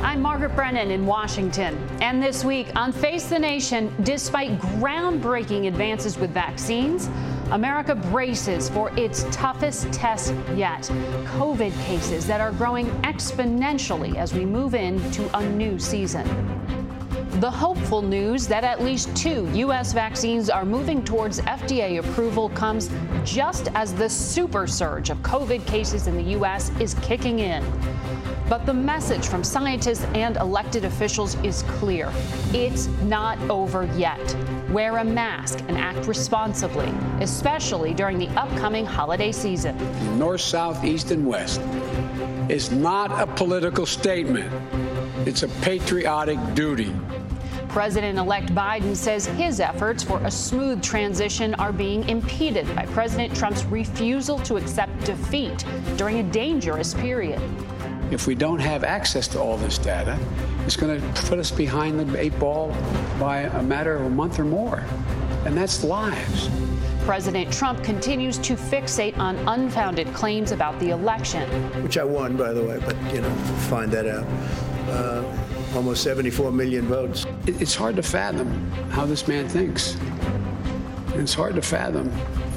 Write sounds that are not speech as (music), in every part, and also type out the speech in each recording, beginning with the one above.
I'm Margaret Brennan in Washington. And this week on Face the Nation, despite groundbreaking advances with vaccines, America braces for its toughest test yet COVID cases that are growing exponentially as we move into a new season. The hopeful news that at least two U.S. vaccines are moving towards FDA approval comes just as the super surge of COVID cases in the U.S. is kicking in. But the message from scientists and elected officials is clear. It's not over yet. Wear a mask and act responsibly, especially during the upcoming holiday season. North, south, east, and west is not a political statement. It's a patriotic duty. President elect Biden says his efforts for a smooth transition are being impeded by President Trump's refusal to accept defeat during a dangerous period. If we don't have access to all this data, it's going to put us behind the eight ball by a matter of a month or more. And that's lives. President Trump continues to fixate on unfounded claims about the election. Which I won, by the way, but, you know, find that out. Uh, almost 74 million votes. It's hard to fathom how this man thinks. It's hard to fathom.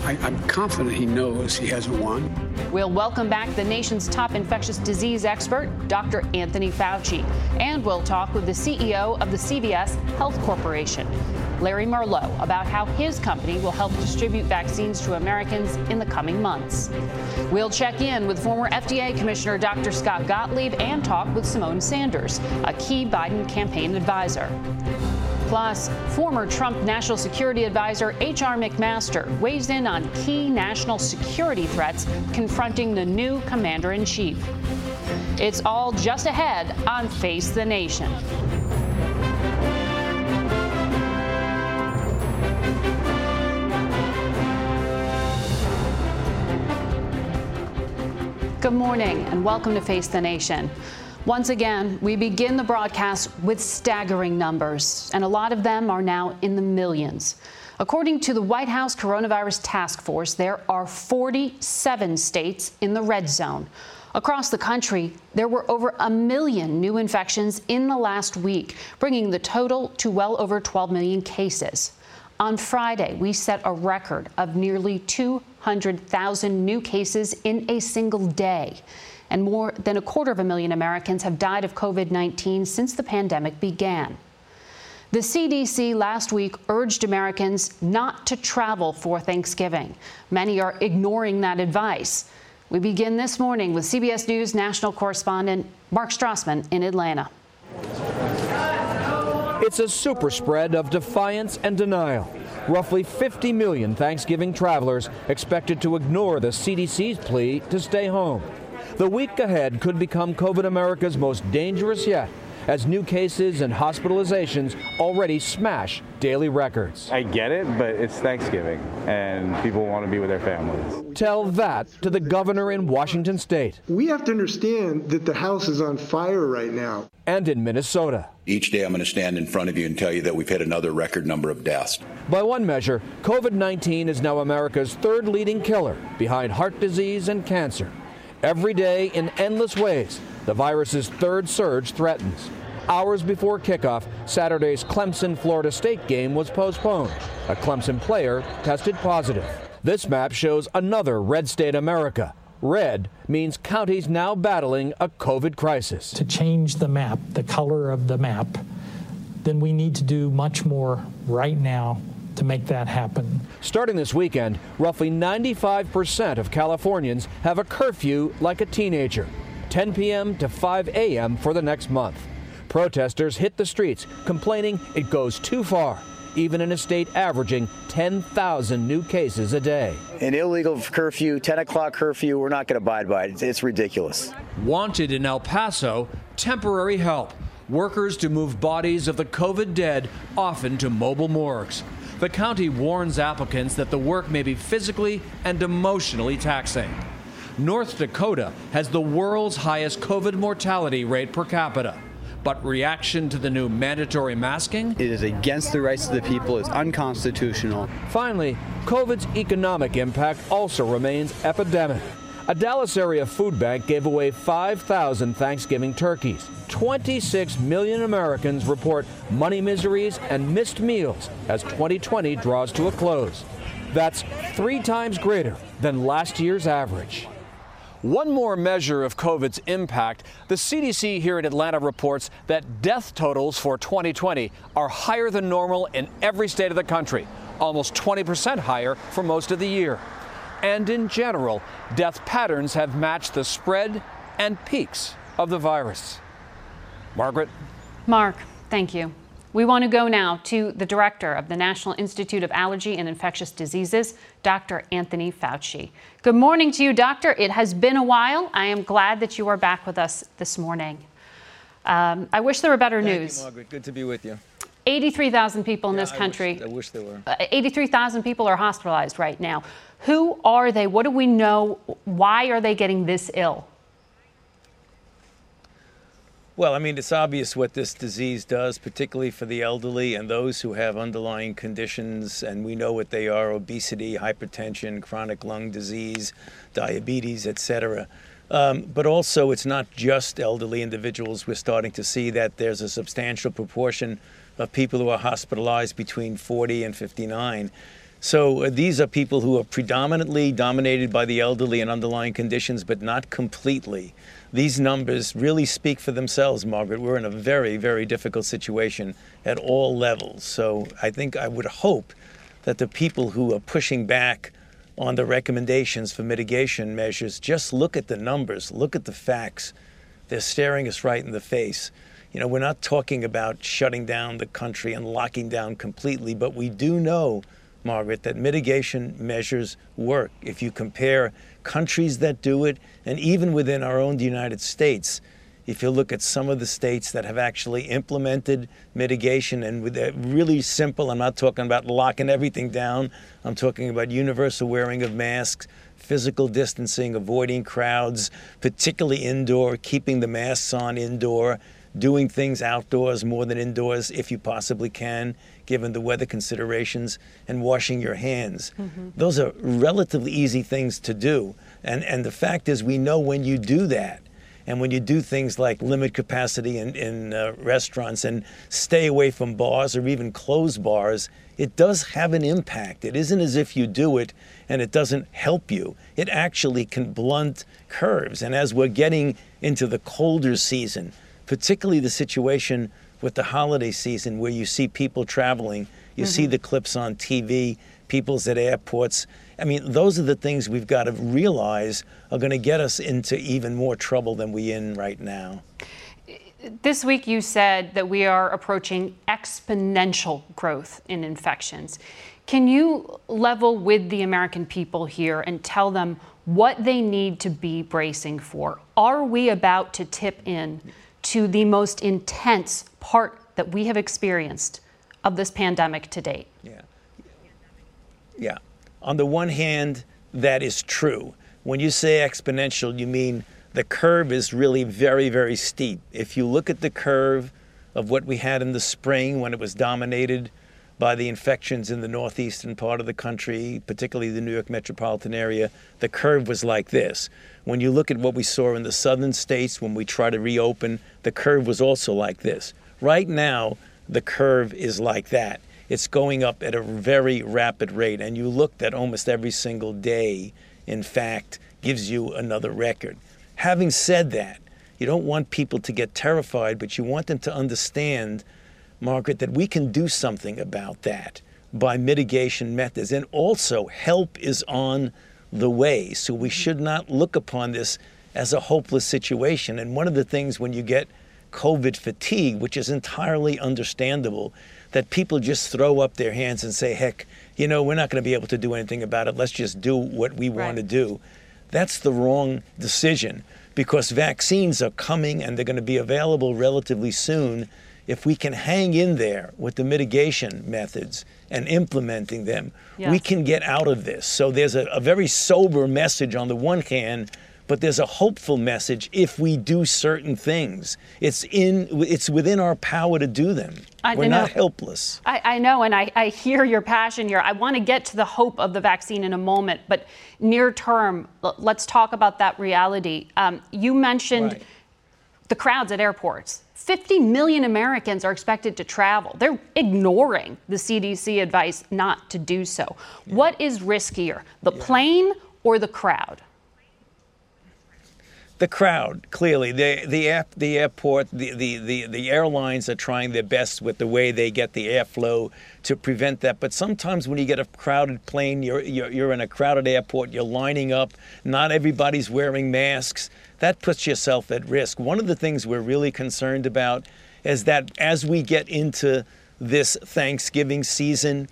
I, am confident he knows he hasn't won. We'll welcome back the nation's top infectious disease expert, Dr. Anthony Fauci, and we'll talk with the CEO of the CVS Health Corporation, Larry Merlo, about how his company will help distribute vaccines to Americans in the coming months. We'll check in with former FDA Commissioner Dr. Scott Gottlieb and talk with Symone Sanders, a key Biden campaign advisor. Plus, former Trump National Security Advisor H.R. McMaster weighs in on key national security threats confronting the new commander in chief. It's all just ahead on Face the Nation. Good morning and welcome to Face the Nation. Once again, we begin the broadcast with staggering numbers, and a lot of them are now in the millions. According to the White House Coronavirus Task Force, there are 47 states in the red zone. Across the country, there were over a million new infections in the last week, bringing the total to well over 12 million cases. On Friday, we set a record of nearly 200,000 new cases in a single day and more than a quarter of a million Americans have died of COVID 19 since the pandemic began. The CDC last week urged Americans not to travel for Thanksgiving. Many are ignoring that advice. We begin this morning with CBS News national correspondent Mark Strassmann in Atlanta. It's a super spread of defiance and denial. Roughly 50 million Thanksgiving travelers expected to ignore the CDC's plea to stay home. The week ahead could become COVID America's most dangerous yet as new cases and hospitalizations already smash daily records. I get it, but it's Thanksgiving and people want to be with their families. Tell that to the governor in Washington state. We have to understand that the house is on fire right now. And in Minnesota. Each day I'm going to stand in front of you and tell you that we've hit another record number of deaths. By one measure, COVID 19 is now America's third leading killer behind heart disease and cancer. Every day, in endless ways, The virus's third surge threatens. Hours before kickoff, Saturday's Clemson Florida State game was postponed. A Clemson player tested positive. This map shows another red state America. Red means counties now battling a COVID crisis. To change the map, the color of the map, then we need to do much more right now to make that happen. Starting this weekend, roughly 95% of Californians have a curfew like a teenager 10 p.m. to 5 a.m. for the next month. Protesters hit the streets, complaining it goes too far, even in a state averaging 10,000 new cases a day. An illegal curfew, 10 o'clock curfew, we're not going to abide by it. It's ridiculous. Wanted in El Paso, temporary help. Workers to move bodies of the COVID dead, often to mobile morgues. The county warns applicants that the work may be physically and emotionally taxing. North Dakota has the world's highest COVID mortality rate per capita. But reaction to the new mandatory masking? It is against the rights of the people, it's unconstitutional. Finally, COVID's economic impact also remains epidemic. A Dallas area food bank gave away 5,000 Thanksgiving turkeys. 26 million Americans report money miseries and missed meals as 2020 draws to a close. That's three times greater than last year's average. One more measure of COVID's impact the CDC here in Atlanta reports that death totals for 2020 are higher than normal in every state of the country, almost 20% higher for most of the year. And in general, death patterns have matched the spread and peaks of the virus. Margaret? Mark, thank you. We want to go now to the director of the National Institute of Allergy and Infectious Diseases, Dr. Anthony Fauci. Good morning to you, Doctor. It has been a while. I am glad that you are back with us this morning. Um, I wish there were better Thank news. You, Margaret. Good to be with you. 83,000 people in Yeah, this I country. wish- I wish there were. Uh, 83,000 people are hospitalized right now. Who are they? What do we know? Why are they getting this ill? Well, I mean, it's obvious what this disease does, particularly for the elderly and those who have underlying conditions, and we know what they are obesity, hypertension, chronic lung disease, diabetes, etc. Um, but also, it's not just elderly individuals. We're starting to see that there's a substantial proportion of people who are hospitalized between 40 and 59. So uh, these are people who are predominantly dominated by the elderly and underlying conditions, but not completely. These numbers really speak for themselves, Margaret. We're in a very, very difficult situation at all levels. So I think I would hope that the people who are pushing back on the recommendations for mitigation measures just look at the numbers, look at the facts. They're staring us right in the face. You know, we're not talking about shutting down the country and locking down completely, but we do know, Margaret, that mitigation measures work. If you compare countries that do it, and even within our own United States, if you look at some of the states that have actually implemented mitigation and with a really simple, I'm not talking about locking everything down, I'm talking about universal wearing of masks, physical distancing, avoiding crowds, particularly indoor, keeping the masks on indoor, doing things outdoors more than indoors if you possibly can, given the weather considerations, and washing your hands. Those are relatively easy things to do. And, and the fact is, we know when you do that, and when you do things like limit capacity in, in uh, restaurants and stay away from bars or even close bars, it does have an impact. It isn't as if you do it and it doesn't help you. It actually can blunt curves. And as we're getting into the colder season, particularly the situation with the holiday season where you see people traveling, you see mm-hmm. the clips on TV, people's at airports. I mean, those are the things we've got to realize are going to get us into even more trouble than we're in right now. This week, you said that we are approaching exponential growth in infections. Can you level with the American people here and tell them what they need to be bracing for? Are we about to tip in to the most intense part that we have experienced of this pandemic to date? Yeah. Yeah. On the one hand, that is true. When you say exponential, you mean the curve is really very, very steep. If you look at the curve of what we had in the spring when it was dominated by the infections in the northeastern part of the country, particularly the New York metropolitan area, the curve was like this. When you look at what we saw in the southern states when we try to reopen, the curve was also like this. Right now, the curve is like that. It's going up at a very rapid rate, and you look at almost every single day, in fact, gives you another record. Having said that, you don't want people to get terrified, but you want them to understand Margaret, that we can do something about that by mitigation methods. And also, help is on the way. So we should not look upon this as a hopeless situation. And one of the things when you get COVID fatigue, which is entirely understandable, that people just throw up their hands and say, heck, you know, we're not going to be able to do anything about it. Let's just do what we right. want to do. That's the wrong decision because vaccines are coming and they're going to be available relatively soon if we can hang in there with the mitigation methods and implementing them, yes. we can get out of this. So there's a, a, very sober message on the one hand, but there's a hopeful message if we do certain things. It's in it's within our power to do them. I, We're not helpless. I, I know, and I, I hear your passion here. I want to get to the hope of the vaccine in a moment, but near term, let's talk about that reality. Um, you mentioned right. The crowds at airports 50 million Americans are expected to travel. They're ignoring the CDC advice not to do so. Yeah. What is riskier, the yeah. plane or the crowd? The crowd, clearly. The, the, the airport, the, the, the, the airlines are trying their best with the way they get the airflow to prevent that. But sometimes when you get a crowded plane, you're, you're, you're in a crowded airport, you're lining up, not everybody's wearing masks that puts yourself at risk. One of the things we're really concerned about is that as we get into this Thanksgiving season,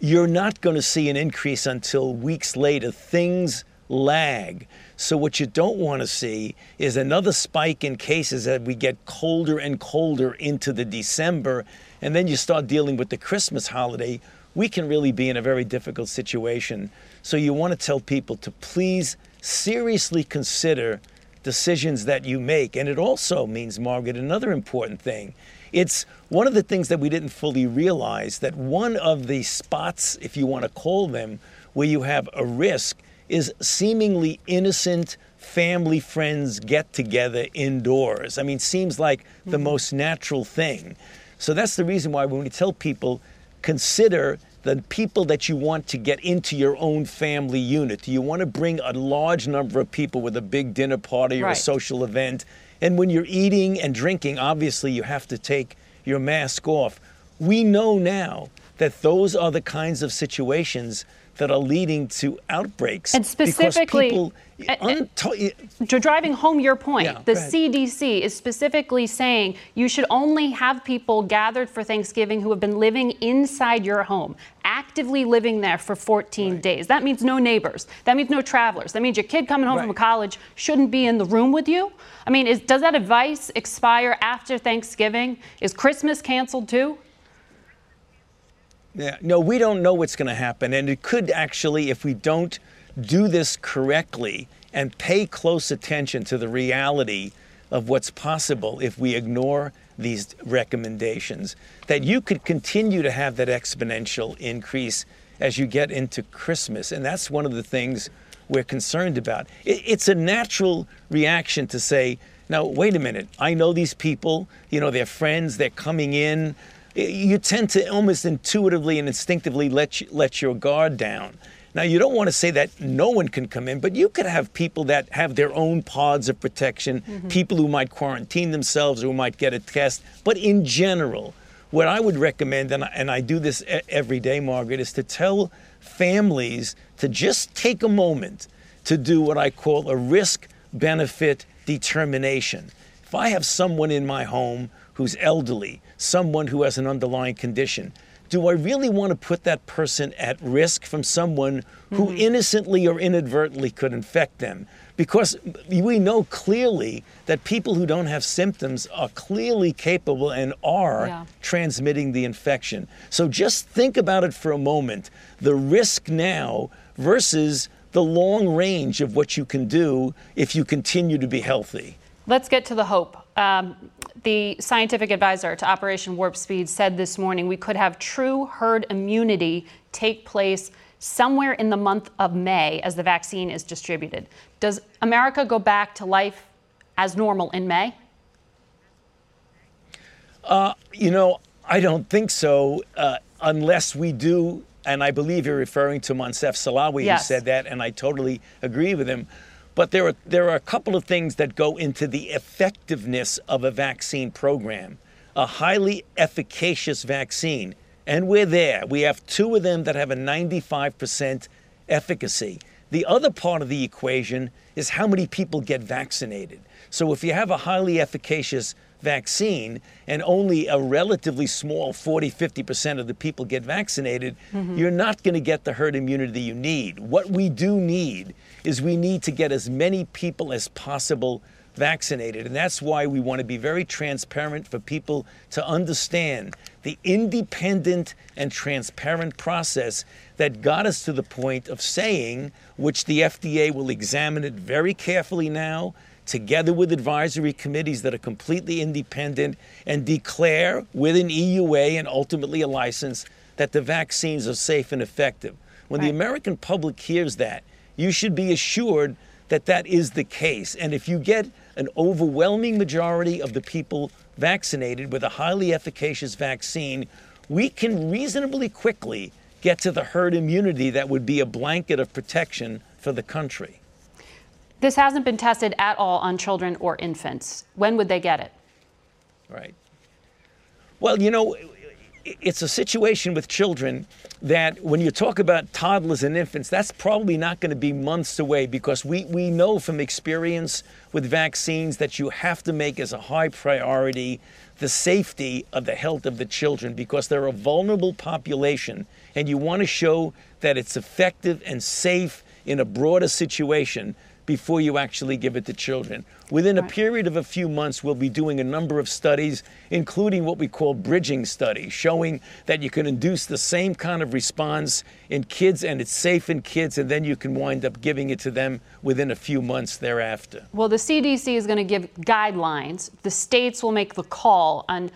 you're not going to see an increase until weeks later. Things lag. So, what you don't want to see is another spike in cases as we get colder and colder into the December, and then you start dealing with the Christmas holiday. We can really be in a very difficult situation. So, you want to tell people to please seriously consider decisions that you make. And it also means, Margaret, another important thing. It's one of the things that we didn't fully realize that one of the spots, if you want to call them, where you have a risk is seemingly innocent family friends get together indoors. I mean, seems like the mm-hmm. most natural thing. So that's the reason why when we tell people consider the people that you want to get into your own family unit. Do you want to bring a large number of people with a big dinner party or right. a social event? And when you're eating and drinking, obviously you have to take your mask off. We know now that those are the kinds of situations that are leading to outbreaks. And specifically, people, uh, uh, unto- driving home your point, yeah, the CDC is specifically saying you should only have people gathered for Thanksgiving who have been living inside your home, actively living there for 14 right. days. That means no neighbors. That means no travelers. That means your kid coming home right. from college shouldn't be in the room with you. I mean, is, does that advice expire after Thanksgiving? Is Christmas canceled too? Yeah, no, we don't know what's going to happen. And it could actually, if we don't do this correctly and pay close attention to the reality of what's possible if we ignore these recommendations, that you could continue to have that exponential increase as you get into Christmas. And that's one of the things we're concerned about. It's a natural reaction to say, now, wait a minute, I know these people, you know, they're friends, they're coming in, you tend to almost intuitively and instinctively let you, let your guard down. Now, you don't want to say that no one can come in, but you could have people that have their own pods of protection, mm-hmm. people who might quarantine themselves or who might get a test. But in general, what I would recommend, and I, and I do this every day, Margaret, is to tell families to just take a moment to do what I call a risk benefit determination. If I have someone in my home who's elderly, someone who has an underlying condition. Do I really want to put that person at risk from someone who mm-hmm. innocently or inadvertently could infect them? Because we know clearly that people who don't have symptoms are clearly capable and are yeah. transmitting the infection. So just think about it for a moment the risk now versus the long range of what you can do if you continue to be healthy. Let's get to the hope. Um, the scientific advisor to Operation Warp Speed, said this morning we could have true herd immunity take place somewhere in the month of May as the vaccine is distributed. Does America go back to life as normal in May? Uh, you know, I don't think so, uh, unless we do. And I believe you're referring to Moncef Slaoui Yes. who said that, and I totally agree with him. But there are there are a couple of things that go into the effectiveness of a vaccine program. A highly efficacious vaccine, and we're there. We have two of them that have a 95% efficacy. The other part of the equation is how many people get vaccinated. So if you have a highly efficacious vaccine and only a relatively small 40, 50% of the people get vaccinated, Mhm. you're not going to get the herd immunity you need. What we do need is we need to get as many people as possible vaccinated. And that's why we want to be very transparent for people to understand the independent and transparent process that got us to the point of saying, which the FDA will examine it very carefully now, together with advisory committees that are completely independent, and declare with an EUA and ultimately a license that the vaccines are safe and effective. When the American public hears that, you should be assured that that is the case. And if you get an overwhelming majority of the people vaccinated with a highly efficacious vaccine, we can reasonably quickly get to the herd immunity that would be a blanket of protection for the country. This hasn't been tested at all on children or infants. When would they get it? Right. Well, you know, it's a situation with children that when you talk about toddlers and infants, that's probably not going to be months away because we, we know from experience with vaccines that you have to make as a high priority the safety of the health of the children because they're a vulnerable population and you want to show that it's effective and safe in a broader situation before you actually give it to children. Within a period of a few months, we'll be doing a number of studies, including what we call bridging studies, showing that you can induce the same kind of response in kids and it's safe in kids, and then you can wind up giving it to them within a few months thereafter. Well, the CDC is going to give guidelines. The states will make the call on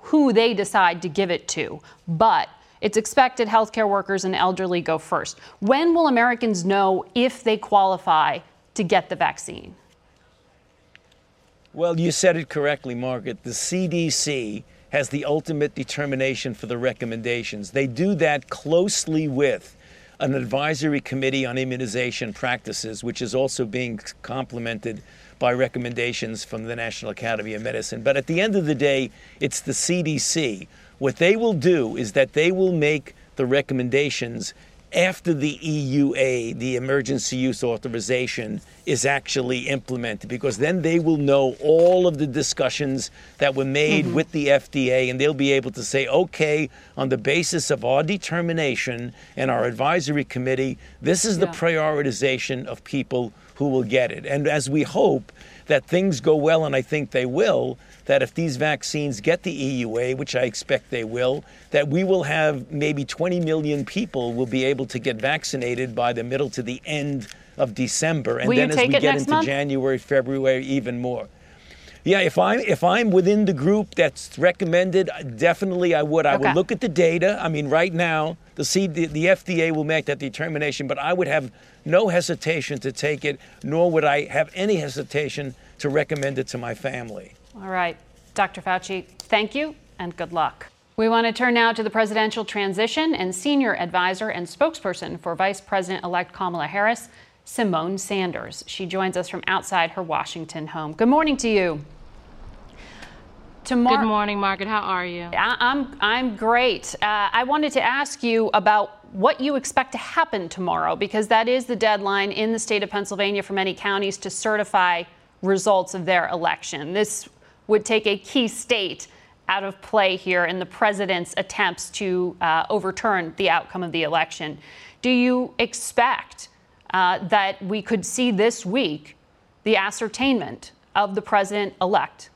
who they decide to give it to. But it's expected healthcare workers and elderly go first. When will Americans know if they qualify to get the vaccine? Well, you said it correctly, Margaret. The CDC has the ultimate determination for the recommendations. They do that closely with an advisory committee on immunization practices, which is also being complemented by recommendations from the National Academy of Medicine. But at the end of the day, it's the CDC. What they will do is that they will make the recommendations after the EUA, the emergency use authorization, is actually implemented, because then they will know all of the discussions that were made mm-hmm. with the FDA, and they'll be able to say, okay, on the basis of our determination and our advisory committee, this is the prioritization of people who will get it. And as we hope that things go well, and I think they will, that if these vaccines get the EUA, which I expect they will, that we will have maybe 20 million people will be able to get vaccinated by the middle to the end of December, and Will then as we get into month? January, February, even more. Yeah, if I'm if I'm within the group that's recommended, definitely I would. I Okay. would look at the data. I mean, right now the C, the, the FDA will make that determination, but I would have no hesitation to take it, nor would I have any hesitation to recommend it to my family. All right, Dr. Fauci, thank you and good luck. We want to turn now to the presidential transition and senior advisor and spokesperson for Vice President elect Kamala Harris, Symone Sanders. She joins us from outside her Washington home. Good morning to you. Tomorrow, Good morning, Margaret. How are you? I, I'm I'm great. Uh, I wanted to ask you about what you expect to happen tomorrow because that is the deadline in the state of Pennsylvania for many counties to certify results of their election. This would take a key state out of play here in the president's attempts to uh, overturn the outcome of the election. Do you expect uh, that we could see this week the ascertainment of the president elect?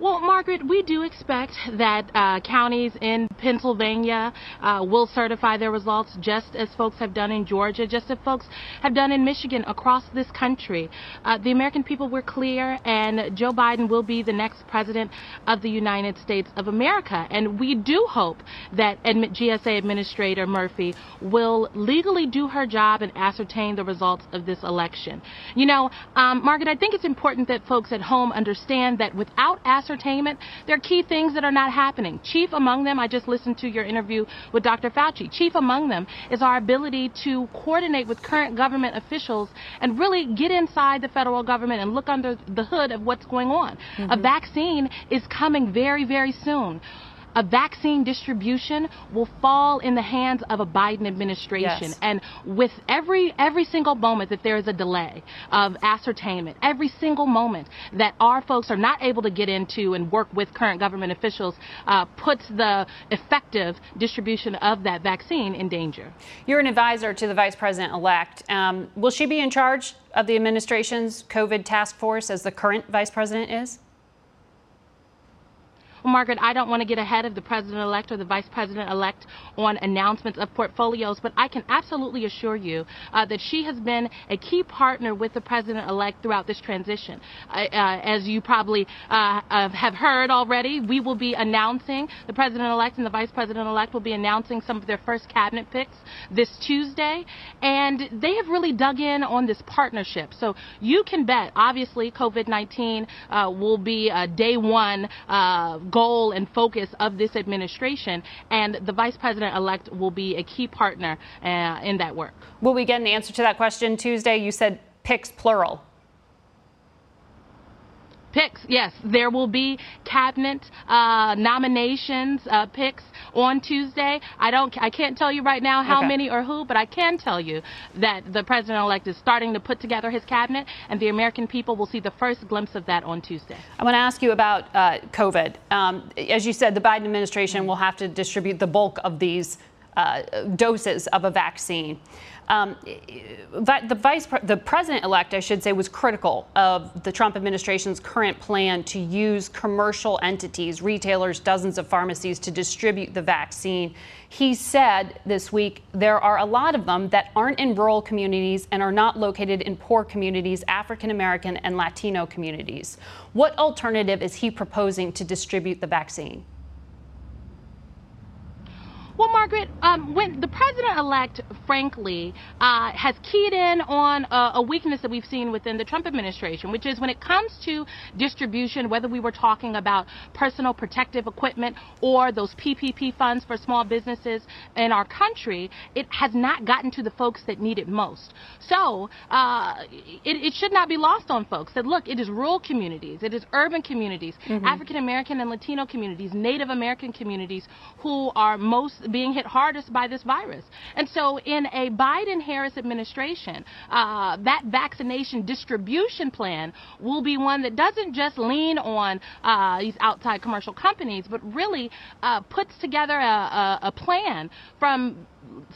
Well, Margaret, we do expect that uh, counties in Pennsylvania uh, will certify their results just as folks have done in Georgia, just as folks have done in Michigan across this country. Uh, the American people were clear, and Joe Biden will be the next president of the United States of America. And we do hope that GSA Administrator Murphy will legally do her job and ascertain the results of this election. You know, um, Margaret, I think it's important that folks at home understand that without ascertaining ascertainment, there are key things that are not happening. Chief among them, I just listened to your interview with Dr. Fauci. Chief among them is our ability to coordinate with current government officials and really get inside the federal government and look under the hood of what's going on. Mm-hmm. A vaccine is coming very, very soon a vaccine distribution will fall in the hands of a Biden administration. Yes. And with every every single moment that there is a delay of ascertainment, every single moment that our folks are not able to get into and work with current government officials uh, puts the effective distribution of that vaccine in danger. You're an advisor to the vice president elect. Um, will she be in charge of the administration's COVID task force as the current vice president is? Well, Margaret, I don't want to get ahead of the president elect or the vice president elect on announcements of portfolios, but I can absolutely assure you uh, that she has been a key partner with the president elect throughout this transition. Uh, uh, as you probably uh, have heard already, we will be announcing, the president elect and the vice president elect will be announcing some of their first cabinet picks this Tuesday, and they have really dug in on this partnership. So you can bet, obviously, COVID 19 uh, will be day one uh, goal and focus of this administration, and the vice president elect will be a key partner uh, in that work. Will we get an answer to that question Tuesday? You said picks plural picks. Yes, there will be cabinet uh, nominations uh, picks on Tuesday. I don't. I can't tell you right now how okay. many or who, but I can tell you that the president-elect is starting to put together his cabinet, and the American people will see the first glimpse of that on Tuesday. I want to ask you about uh, COVID. Um, as you said, the Biden administration will have to distribute the bulk of these uh, doses of a vaccine. Um, the vice, the president-elect, I should say, was critical of the Trump administration's current plan to use commercial entities, retailers, dozens of pharmacies to distribute the vaccine. He said this week there are a lot of them that aren't in rural communities and are not located in poor communities, African American and Latino communities. What alternative is he proposing to distribute the vaccine? Well, Margaret, um, when the president-elect, frankly, uh, has keyed in on a, a, weakness that we've seen within the Trump administration, which is when it comes to distribution, whether we were talking about personal protective equipment or those PPP funds for small businesses in our country, it has not gotten to the folks that need it most. So uh, it, it, should not be lost on folks that look, it is rural communities, it is urban communities, mm-hmm. African American and Latino communities, Native American communities who are most being hit hardest by this virus. And so, in a Biden Harris administration, uh, that vaccination distribution plan will be one that doesn't just lean on uh, these outside commercial companies, but really uh, puts together a, a, a plan from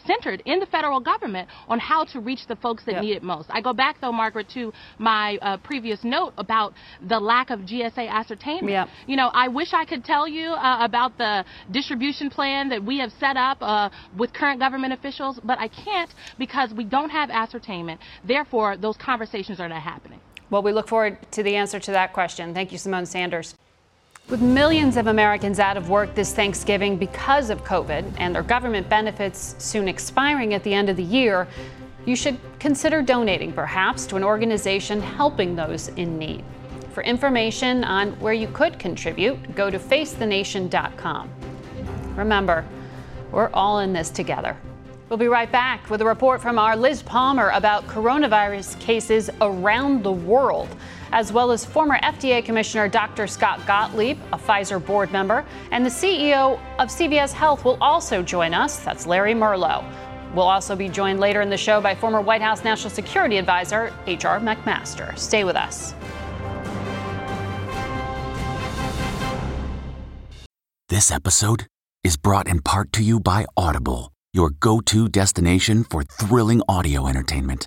centered in the federal government on how to reach the folks that yep. need it most. I go back, though, Margaret, to my uh, previous note about the lack of GSA ascertainment. Yep. You know, I wish I could tell you uh, about the distribution plan that we have set up uh, with current government officials, but I can't because we don't have ascertainment. Therefore, those conversations are not happening. Well, we look forward to the answer to that question. Thank you, Symone Sanders. With millions of Americans out of work this Thanksgiving because of COVID and their government benefits soon expiring at the end of the year, you should consider donating perhaps to an organization helping those in need. For information on where you could contribute, go to facethenation.com. Remember, we're all in this together. We'll be right back with a report from our Liz Palmer about coronavirus cases around the world as well as former FDA Commissioner Dr. Scott Gottlieb, a Pfizer board member, and the CEO of CVS Health will also join us. That's Larry Merlo. We'll also be joined later in the show by former White House National Security Advisor H.R. McMaster. Stay with us. This episode is brought in part to you by Audible, your go to destination for thrilling audio entertainment.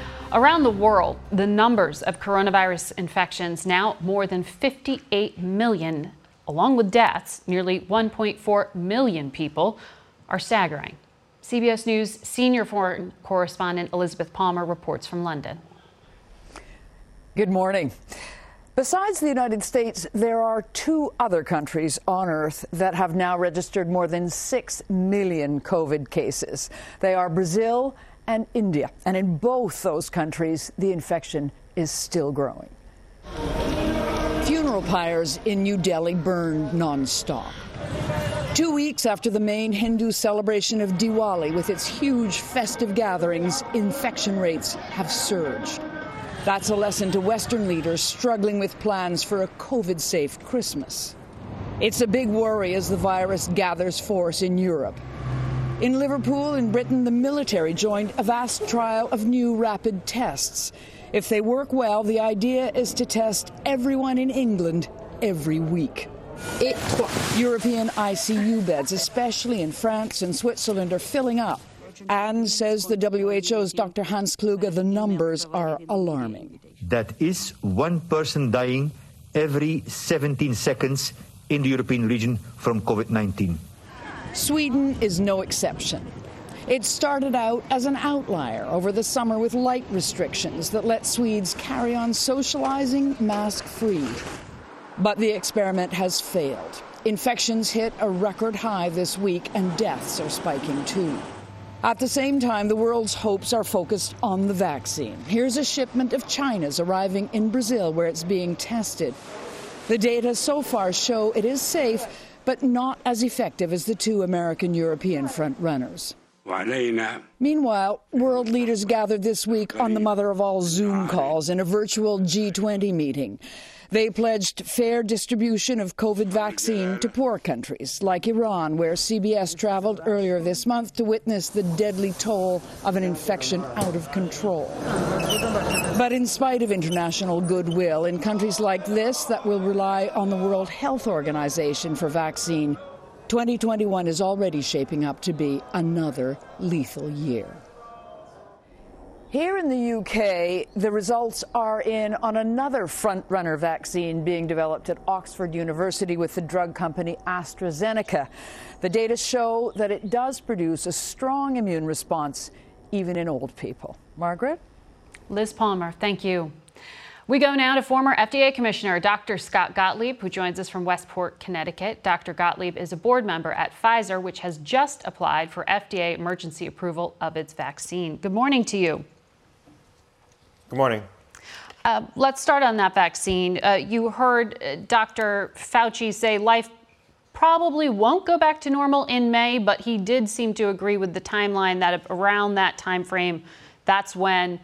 Around the world, the numbers of coronavirus infections now more than 58 million, along with deaths, nearly 1.4 million people, are staggering. CBS News senior foreign correspondent Elizabeth Palmer reports from London. Good morning. Besides the United States, there are two other countries on Earth that have now registered more than 6 million COVID cases. They are Brazil and India. And in both those countries, the infection is still growing. Funeral pyres in New Delhi burned nonstop. Two weeks after the main Hindu celebration of Diwali with its huge festive gatherings, infection rates have surged. That's a lesson to Western leaders struggling with plans for a COVID safe Christmas. It's a big worry as the virus gathers force in Europe. In Liverpool, in Britain, the military joined a vast trial of new rapid tests. If they work well, the idea is to test everyone in England every week. It, European ICU beds, especially in France and Switzerland, are filling up. And says the WHO's Dr. Hans Kluge, the numbers are alarming. That is one person dying every 17 seconds in the European region from COVID 19. Sweden is no exception. It started out as an outlier over the summer with light restrictions that let Swedes carry on socializing mask free. But the experiment has failed. Infections hit a record high this week, and deaths are spiking too. At the same time, the world's hopes are focused on the vaccine. Here's a shipment of China's arriving in Brazil, where it's being tested. The data so far show it is safe, but not as effective as the two American European frontrunners. Meanwhile, world leaders gathered this week on the mother of all Zoom calls in a virtual G20 meeting. They pledged fair distribution of COVID vaccine to poor countries like Iran, where CBS traveled earlier this month to witness the deadly toll of an infection out of control. But in spite of international goodwill, in countries like this that will rely on the World Health Organization for vaccine, 2021 is already shaping up to be another lethal year. Here in the UK, the results are in on another front-runner vaccine being developed at Oxford University with the drug company AstraZeneca. The data show that it does produce a strong immune response even in old people. Margaret? Liz Palmer, thank you. We go now to former FDA Commissioner Dr. Scott Gottlieb, who joins us from Westport, Connecticut. Dr. Gottlieb is a board member at Pfizer, which has just applied for FDA emergency approval of its vaccine. Good morning to you. Good morning. Uh, let's start on that vaccine. Uh, you heard uh, Dr. Fauci say life probably won't go back to normal in May, but he did seem to agree with the timeline that around that time frame, that's when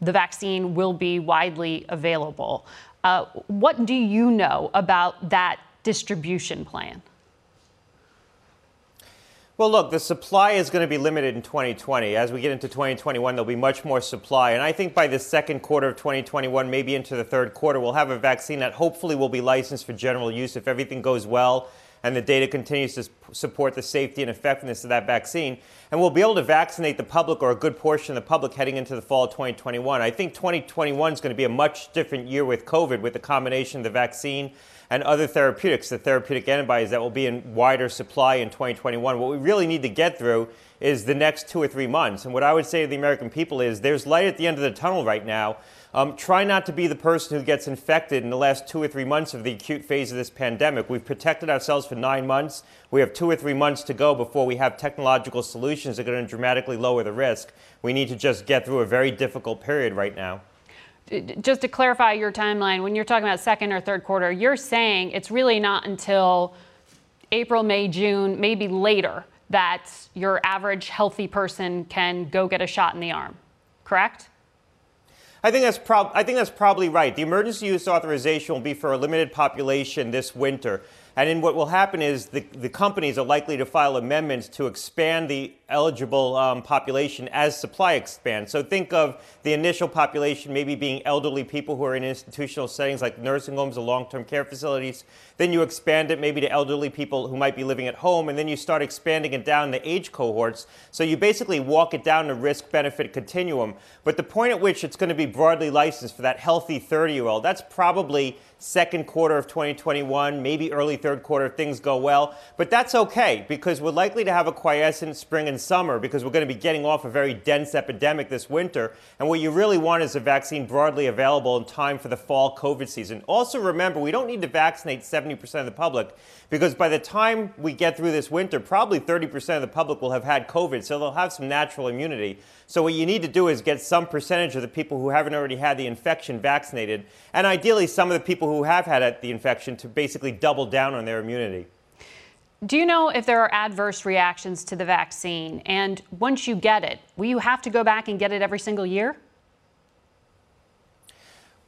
the vaccine will be widely available. Uh, what do you know about that distribution plan? Well, look, the supply is going to be limited in 2020. As we get into 2021, there'll be much more supply. And I think by the second quarter of 2021, maybe into the third quarter, we'll have a vaccine that hopefully will be licensed for general use if everything goes well and the data continues to support the safety and effectiveness of that vaccine. And we'll be able to vaccinate the public or a good portion of the public heading into the fall of 2021. I think 2021 is going to be a much different year with COVID, with the combination of the vaccine and other therapeutics, the therapeutic antibodies that will be in wider supply in 2021. What we really need to get through is the next two or three months. And what I would say to the American people is there's light at the end of the tunnel right now. Um, try not to be the person who gets infected in the last two or three months of the acute phase of this pandemic. We've protected ourselves for nine months. We have two or three months to go before we have technological solutions that are going to dramatically lower the risk. We need to just get through a very difficult period right now just to clarify your timeline, when you're talking about second or third quarter, you're saying it's really not until April, May, June, maybe later that your average healthy person can go get a shot in the arm, correct? I think that's prob- I think that's probably right. The emergency use authorization will be for a limited population this winter. And then what will happen is the, the companies are likely to file amendments to expand the eligible um, population as supply expands. So think of the initial population maybe being elderly people who are in institutional settings like nursing homes or long term care facilities. Then you expand it maybe to elderly people who might be living at home. And then you start expanding it down the age cohorts. So you basically walk it down the risk benefit continuum. But the point at which it's going to be broadly licensed for that healthy 30 year old, that's probably second quarter of 2021, maybe early third quarter if things go well. But that's okay because we're likely to have a quiescent spring and summer because we're going to be getting off a very dense epidemic this winter. And what you really want is a vaccine broadly available in time for the fall COVID season. Also, remember, we don't need to vaccinate 70% of the public because by the time we get through this winter, probably 30% of the public will have had COVID, so they'll have some natural immunity. So, what you need to do is get some percentage of the people who haven't already had the infection vaccinated, and ideally, some of the people who have had the infection to basically double down on their immunity. Do you know if there are adverse reactions to the vaccine? And once you get it, will you have to go back and get it every single year?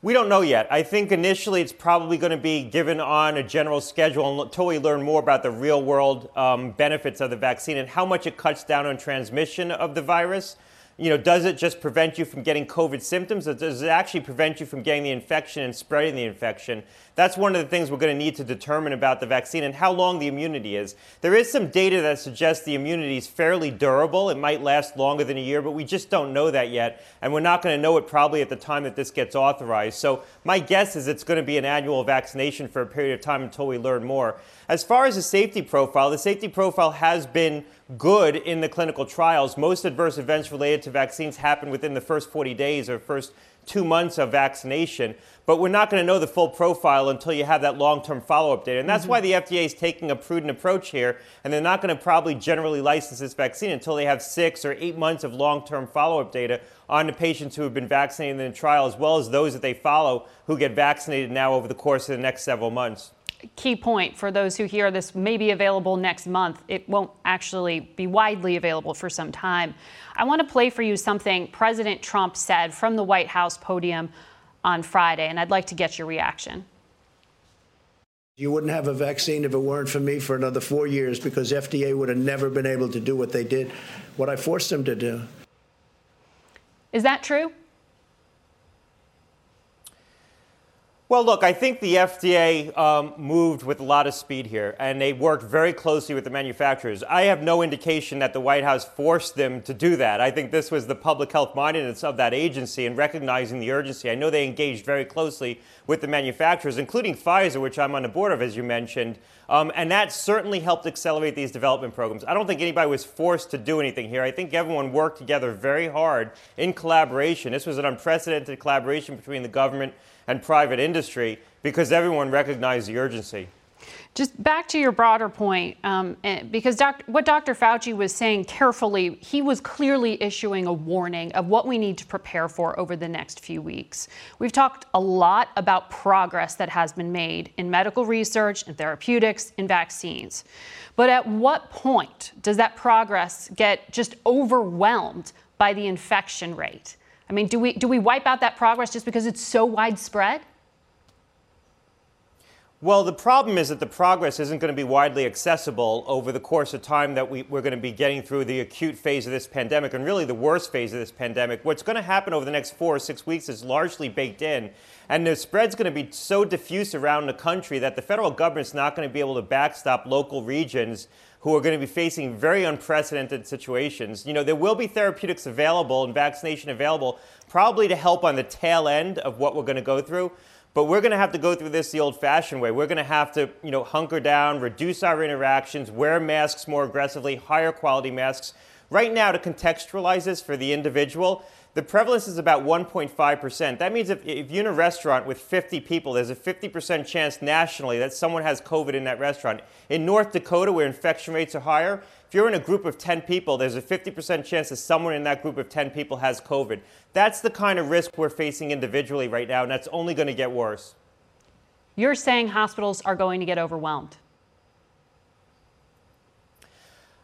We don't know yet. I think initially it's probably going to be given on a general schedule until we learn more about the real world um, benefits of the vaccine and how much it cuts down on transmission of the virus you know, does it just prevent you from getting COVID symptoms, or does it actually prevent you from getting the infection and spreading the infection? That's one of the things we're going to need to determine about the vaccine and how long the immunity is. There is some data that suggests the immunity is fairly durable. It might last longer than a year, but we just don't know that yet. And we're not going to know it probably at the time that this gets authorized. So my guess is it's going to be an annual vaccination for a period of time until we learn more. As far as the safety profile, the safety profile has been good in the clinical trials. Most adverse events related to vaccines happen within the first 40 days or first two months of vaccination. But we're not going to know the full profile until you have that long term follow up data. And that's mm-hmm. why the FDA is taking a prudent approach here. And they're not going to probably generally license this vaccine until they have six or eight months of long term follow up data on the patients who have been vaccinated in the trial, as well as those that they follow who get vaccinated now over the course of the next several months key point for those who hear this may be available next month. It won't actually be widely available for some time. I want to play for you something President Trump said from the White House podium on Friday, and I'd like to get your reaction. You wouldn't have a vaccine if it weren't for me for another four years because FDA would have never been able to do what they did, what I forced them to do. Is that true? Well, look, I think the FDA um, moved with a lot of speed here, and they worked very closely with the manufacturers. I have no indication that the White House forced them to do that. I think this was the public health mindedness of that agency and recognizing the urgency. I know they engaged very closely with the manufacturers, including Pfizer, which I'm on the board of, as you mentioned, um, and that certainly helped accelerate these development programs. I don't think anybody was forced to do anything here. I think everyone worked together very hard in collaboration. This was an unprecedented collaboration between the government and private industry because everyone recognized the urgency. Just back to your broader point, um, eh, because doc, what Dr. Fauci was saying carefully, he was clearly issuing a warning of what we need to prepare for over the next few weeks. We've talked a lot about progress that has been made in medical research, in therapeutics, in vaccines. But at what point does that progress get just overwhelmed by the infection rate? I mean, do we, do we wipe out that progress just because it's so widespread? Well, the problem is that the progress isn't going to be widely accessible over the course of time that we, are going to be getting through the acute phase of this pandemic and really the worst phase of this pandemic. What's going to happen over the next four or six weeks is largely baked in. And the spread's going to be so diffuse around the country that the federal government's not going to be able to backstop local regions who are going to be facing very unprecedented situations. You know, there will be therapeutics available and vaccination available, probably to help on the tail end of what we're going to go through. But we're going to have to go through this the old-fashioned way. We're going to have to, you know, hunker down, reduce our interactions, wear masks more aggressively, higher quality masks. Right now, to contextualize this for the individual, the prevalence is about 1.5%. That means if, if, you're in a restaurant with 50 people, there's a 50% chance nationally that someone has COVID in that restaurant. In North Dakota, where infection rates are higher, if you're in a group of 10 people, there's a 50% chance that someone in that group of 10 people has COVID. That's the kind of risk we're facing individually right now, and that's only going to get worse. You're saying hospitals are going to get overwhelmed.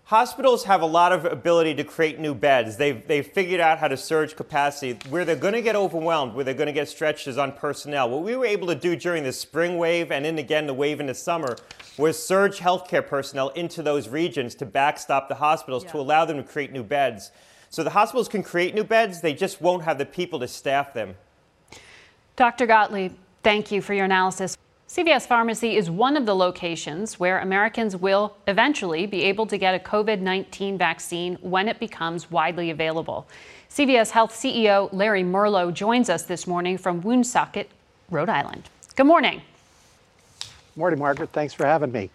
Hospitals have a lot of ability to create new beds. They've, they've figured out how to surge capacity. Where they're going to get overwhelmed, where they're going to get stretched is on personnel. What we were able to do during the spring wave and then again the wave in the summer was surge healthcare personnel into those regions to backstop the hospitals yeah. to allow them to create new beds. So the hospitals can create new beds, they just won't have the people to staff them. Dr. Gottlieb, thank you for your analysis. CVS Pharmacy is one of the locations where Americans will eventually be able to get a COVID 19 vaccine when it becomes widely available. CVS Health CEO Larry Merlo joins us this morning from Woonsocket, Rhode Island. Good morning. Morning, Margaret. Thanks for having me.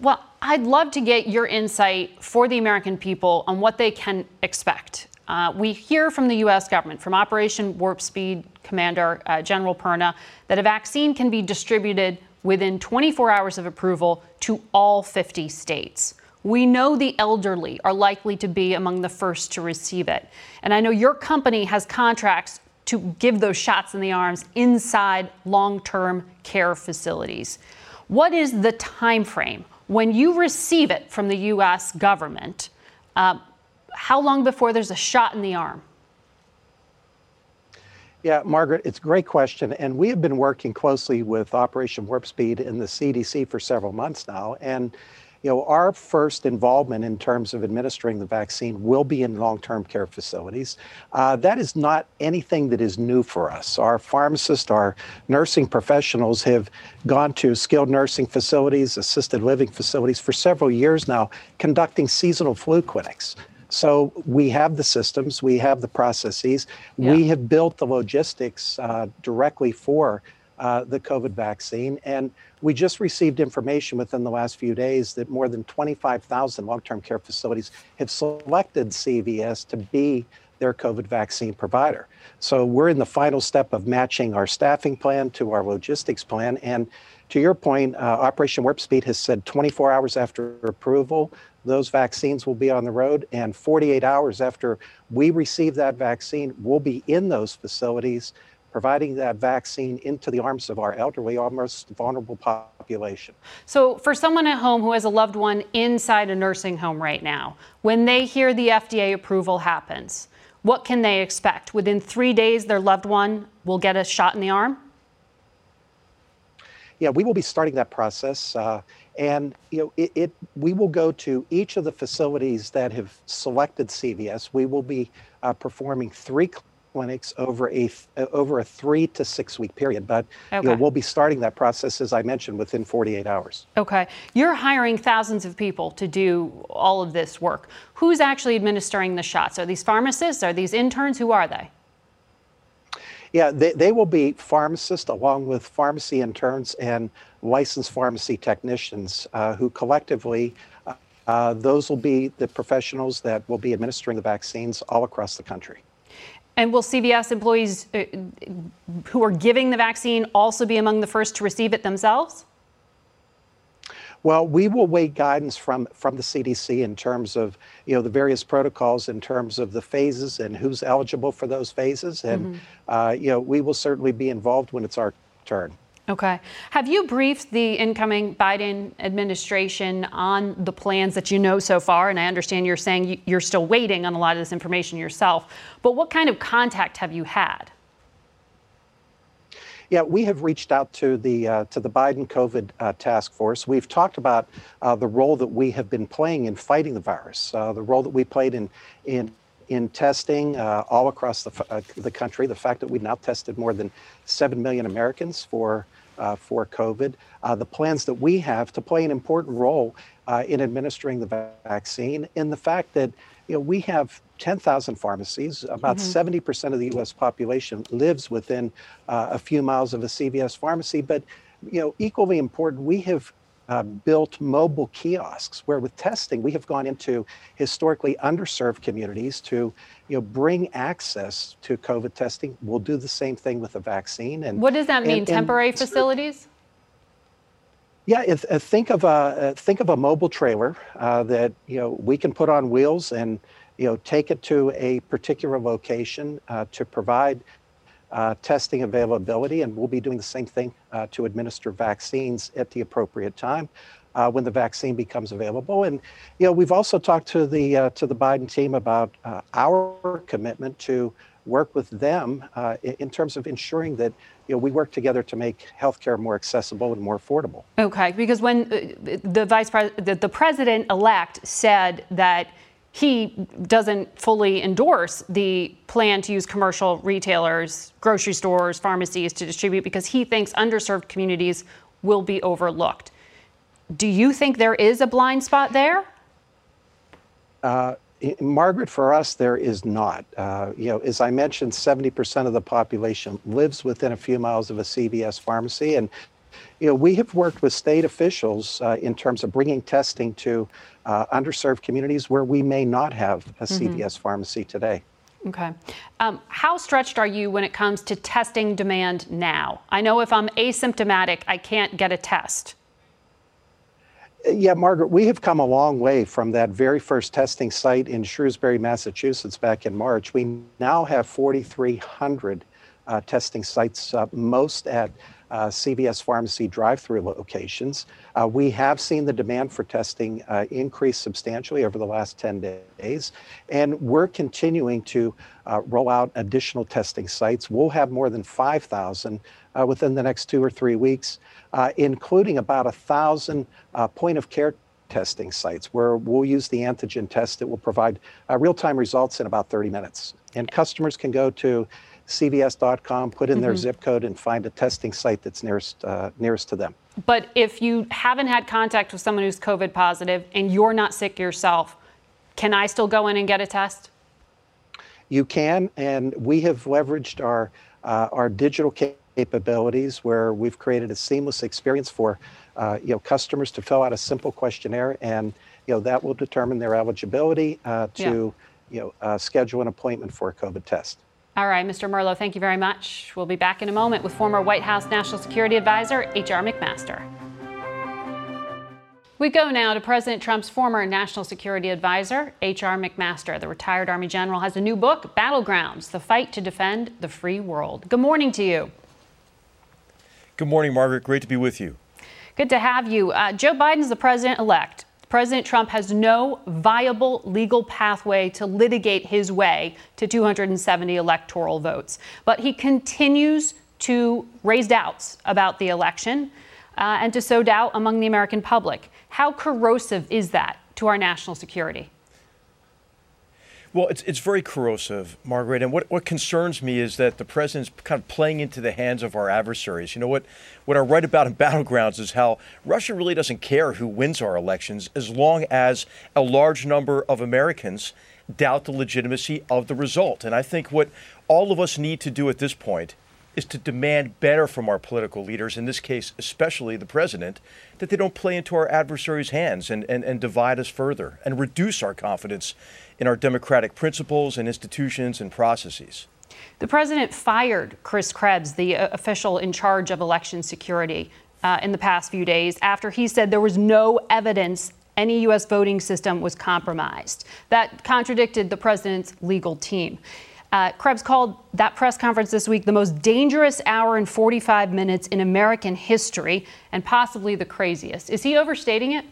Well, I'd love to get your insight for the American people on what they can expect. Uh, we hear from the U.S. government, from Operation Warp Speed Commander uh, General Perna, that a vaccine can be distributed within 24 hours of approval to all 50 states. We know the elderly are likely to be among the first to receive it. And I know your company has contracts to give those shots in the arms inside long-term care facilities. What is the time frame when you receive it from the US government? Uh, how long before there's a shot in the arm? Yeah, Margaret, it's a great question. And we have been working closely with Operation Warp Speed and the CDC for several months now. And, you know, our first involvement in terms of administering the vaccine will be in long term care facilities. Uh, that is not anything that is new for us. Our pharmacists, our nursing professionals have gone to skilled nursing facilities, assisted living facilities for several years now, conducting seasonal flu clinics. So we have the systems, we have the processes, yeah. we have built the logistics uh, directly for uh, the COVID vaccine. And we just received information within the last few days that more than 25,000 long term care facilities have selected CVS to be their COVID vaccine provider. So we're in the final step of matching our staffing plan to our logistics plan. And to your point, uh, Operation Warp Speed has said 24 hours after approval, those vaccines will be on the road. And 48 hours after we receive that vaccine, we'll be in those facilities providing that vaccine into the arms of our elderly, our most vulnerable population. So, for someone at home who has a loved one inside a nursing home right now, when they hear the FDA approval happens, what can they expect? Within three days, their loved one will get a shot in the arm? Yeah, we will be starting that process. Uh, and you know, it, it, we will go to each of the facilities that have selected CVS. We will be uh, performing three clinics over a uh, over a three to six week period. But okay. you know, we'll be starting that process, as I mentioned, within 48 hours. Okay, you're hiring thousands of people to do all of this work. Who's actually administering the shots? Are these pharmacists? Are these interns? Who are they? Yeah, they, they will be pharmacists along with pharmacy interns and licensed pharmacy technicians uh, who collectively, uh, those will be the professionals that will be administering the vaccines all across the country. And will CVS employees uh, who are giving the vaccine also be among the first to receive it themselves? Well, we will wait guidance from from the CDC in terms of you know the various protocols in terms of the phases and who's eligible for those phases, and mm-hmm. uh, you know we will certainly be involved when it's our turn. Okay. Have you briefed the incoming Biden administration on the plans that you know so far? And I understand you're saying you're still waiting on a lot of this information yourself. But what kind of contact have you had? yeah, we have reached out to the uh, to the Biden COVID uh, task force. We've talked about uh, the role that we have been playing in fighting the virus, uh, the role that we played in in in testing uh, all across the uh, the country. The fact that we've now tested more than seven million Americans for for COVID. the plans that we have to play an important role in administering the vaccine, and the fact that you know we have 10,000 pharmacies. About mm-hmm. 70% of the U.S. population lives within uh, a few miles of a CVS pharmacy. But, you know, equally important, we have uh, built mobile kiosks where with testing we have gone into historically underserved communities to you know bring access to covid testing. We'll do the same thing with the vaccine and what does that mean? and, temporary and, facilities? Yeah, if, uh, think of a uh, think of a mobile trailer uh, that you know we can put on wheels and you know, take it to a particular location uh, to provide uh, testing availability, and we'll be doing the same thing uh, to administer vaccines at the appropriate time uh, when the vaccine becomes available. And you know, we've also talked to the uh, to the Biden team about uh, our commitment to work with them in terms of ensuring that you know, we work together to make healthcare more accessible and more affordable. Okay, because when the vice the, the president elect said that he doesn't fully endorse the plan to use commercial retailers, grocery stores, pharmacies to distribute because he thinks underserved communities will be overlooked. Do you think there is a blind spot there? Uh, Margaret, for us, there is not. Uh, you know, as I mentioned, 70% of the population lives within a few miles of a CVS pharmacy, and you know, we have worked with state officials uh, in terms of bringing testing to uh, underserved communities where we may not have a CVS mm-hmm. pharmacy today. Okay. Um, how stretched are you when it comes to testing demand now? I know if I'm asymptomatic, I can't get a test. Yeah, Margaret, we have come a long way from that very first testing site in Shrewsbury, Massachusetts back in March. We now have 4,300 uh, testing sites, uh, most at uh, CVS pharmacy drive-through locations. Uh, we have seen the demand for testing uh, increase substantially over the last 10 days, and we're continuing to uh, roll out additional testing sites. We'll have more than 5,000 uh, within the next two or three weeks, uh, including about a thousand point-of-care testing sites where we'll use the antigen test that will provide real-time results in about 30 minutes. And customers can go to cvs.com, put in mm-hmm. their zip code, and find a testing site that's nearest uh, nearest to them. But if you haven't had contact with someone who's COVID positive and you're not sick yourself, can I still go in and get a test? You can, and we have leveraged our uh, our digital capabilities where we've created a seamless experience for uh, you know customers to fill out a simple questionnaire, and you know that will determine their eligibility uh, to yeah. you know uh, schedule an appointment for a COVID test. All right, Mr. Merlo, thank you very much. We'll be back in a moment with former White House National Security Advisor H.R. McMaster. We go now to President Trump's former National Security Advisor, H.R. McMaster. The retired Army general has a new book, Battlegrounds The Fight to Defend the Free World. Good morning to you. Good morning, Margaret. Great to be with you. Good to have you. Uh, Joe Biden's the president elect. President Trump has no viable legal pathway to litigate his way to 270 electoral votes. But he continues to raise doubts about the election uh, and to sow doubt among the American public. How corrosive is that to our national security? Well, it's, it's very corrosive, Margaret. And what, what concerns me is that the president's kind of playing into the hands of our adversaries. You know, what, what I write about in (laughs) Battlegrounds is how Russia really doesn't care who wins our elections as long as a large number of Americans doubt the legitimacy of the result. And I think what all of us need to do at this point is to demand better from our political leaders, in this case, especially the president, that they don't play into our adversaries' hands and, and, and divide us further and reduce our confidence in our democratic principles and institutions and processes. The president fired Chris Krebs, the uh, official in charge of election security, uh, in the past few days after he said there was no evidence any U.S. voting system was compromised. That contradicted the president's legal team. Uh, Krebs called that press conference this week the most dangerous hour and 45 minutes in American history and possibly the craziest. Is he overstating it?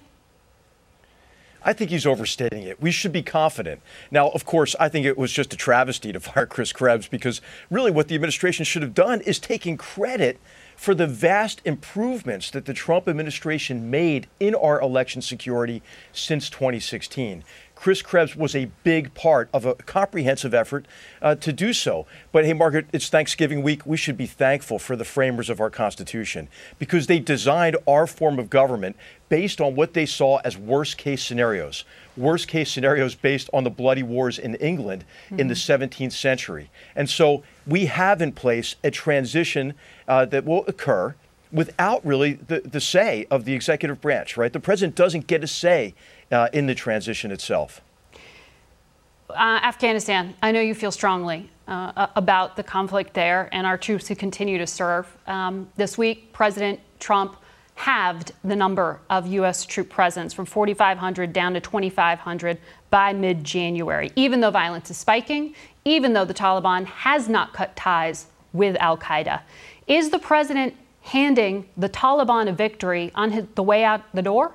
I think he's overstating it. We should be confident. Now, of course, I think it was just a travesty to fire Chris Krebs because really what the administration should have done is taken credit for the vast improvements that the Trump administration made in our election security since 2016. Chris Krebs was a big part of a comprehensive effort uh, to do so. But hey, Margaret, it's Thanksgiving week. We should be thankful for the framers of our Constitution because they designed our form of government based on what they saw as worst case scenarios. Worst case scenarios based on the bloody wars in England mm-hmm. in the 17th hmm. century. And so we have in place a transition uh, that will occur without really the, the say of the executive branch, right? The president doesn't get a say uh, in the transition itself? Uh, Afghanistan, I know you feel strongly uh, about the conflict there and our troops who continue to serve. Um, this week, President Trump halved the number of U.S. troop presence from 4,500 down to 2,500 by mid January, even though violence is spiking, even though the Taliban has not cut ties with Al Qaeda. Is the president handing the Taliban a victory on his, the way out the door?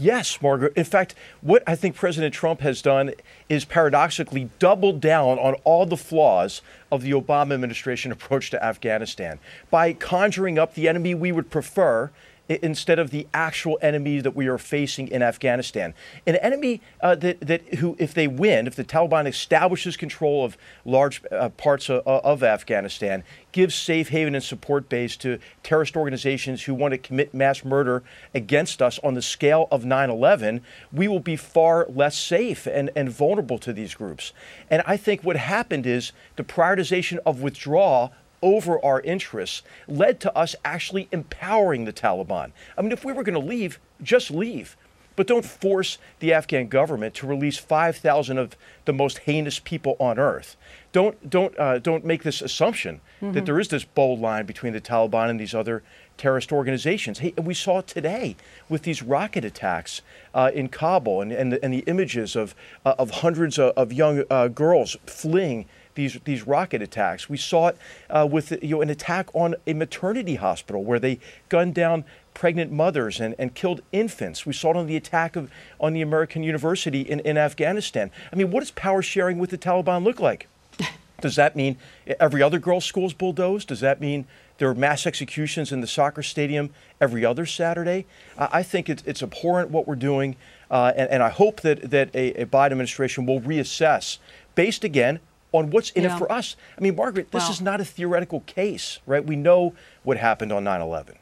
Yes, Margaret. In fact, what I think President Trump has done is paradoxically doubled down on all the flaws of the Obama administration approach to Afghanistan by conjuring up the enemy we would prefer instead of the actual enemy that we are facing in Afghanistan. An enemy uh, that, that who, if they win, if the Taliban establishes control of large uh, parts of, of, Afghanistan, gives safe haven and support base to terrorist organizations who want to commit mass murder against us on the scale of 9 11, we will be far less safe and, and vulnerable to these groups. And I think what happened is the prioritization of withdrawal over our interests led to us actually empowering the Taliban. I mean, if we were going to leave, just leave. But don't force the Afghan government to release 5,000 of the most heinous people on earth. Don't, don't, uh, don't make this assumption mm-hmm. that there is this bold line between the Taliban and these other terrorist organizations. Hey, we saw it today with these rocket attacks uh, in Kabul and, and, the, and the images of, uh, of hundreds of, of young uh, girls fleeing these these rocket attacks. We saw it uh, with you know an attack on a maternity hospital where they gunned down pregnant mothers and, and killed infants. We saw it on the attack of on the American University in, in Afghanistan. I mean, what does power sharing with the Taliban look like? (laughs) Does that mean every other girl's school is bulldozed? Does that mean there are mass executions in the soccer stadium every other Saturday? I think it's, it's abhorrent what we're doing, uh, and, and, I hope that, that a, a Biden administration will reassess, based again on what's in yeah. it for us. I mean, Margaret, this is not a theoretical case, right? We know what happened on 9 11.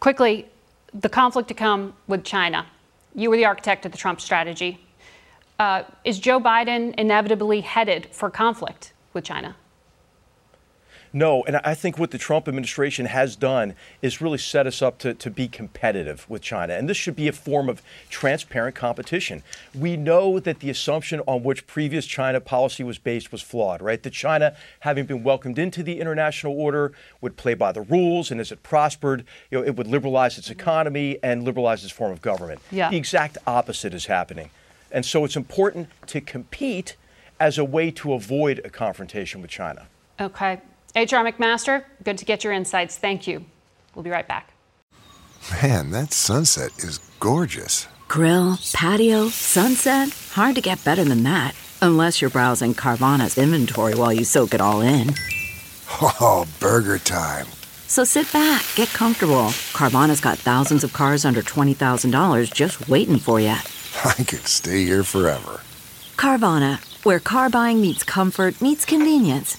Quickly, the conflict to come with China. You were the architect of the Trump strategy. Uh, is Joe Biden inevitably headed for conflict with China? No, and I think what the Trump administration has done is really set us up to, to be competitive with China. And this should be a form of transparent competition. We know that the assumption on which previous China policy was based was flawed, right? That China, having been welcomed into the international order, would play by the rules, and as it prospered, you know, it would liberalize its economy and liberalize its form of government. Yeah. The exact opposite is happening. And so it's important to compete as a way to avoid a confrontation with China. Okay. H.R. McMaster, good to get your insights. Thank you. We'll be right back. Man, that sunset is gorgeous. Grill, patio, sunset. Hard to get better than that. Unless you're browsing Carvana's inventory while you soak it all in. Oh, burger time. So sit back, get comfortable. Carvana's got thousands of cars under $20,000 just waiting for you. (laughs) I could stay here forever. Carvana, where car buying meets comfort, meets convenience.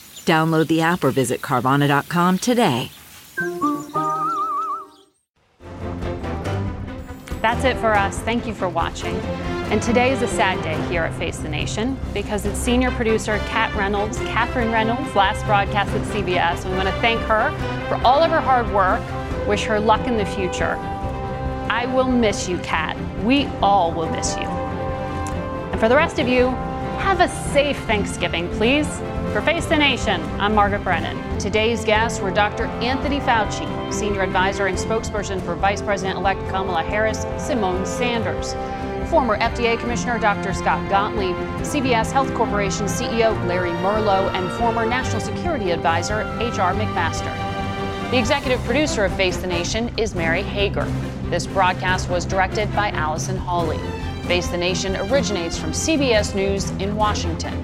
Download the app or visit Carvana.com today. That's it for us. Thank you for watching. And today is a sad day here at Face the Nation because it's senior producer Kat Reynolds, Catherine Reynolds' last broadcast at CBS. We want to thank her for all of her hard work, wish her luck in the future. I will miss you, Kat. We all will miss you. And for the rest of you, have a safe Thanksgiving, please. For Face the Nation, I'm Margaret Brennan. Today's guests were Dr. Anthony Fauci, Senior Advisor and Spokesperson for Vice President elect Kamala Harris, Symone Sanders, former FDA Commissioner Dr. Scott Gottlieb, CVS Health Corporation CEO Larry Merlo, and former National Security Advisor H.R. McMaster. The executive producer of Face the Nation is Mary Hager. This broadcast was directed by Allison Hawley. Face the Nation originates from CBS News in Washington.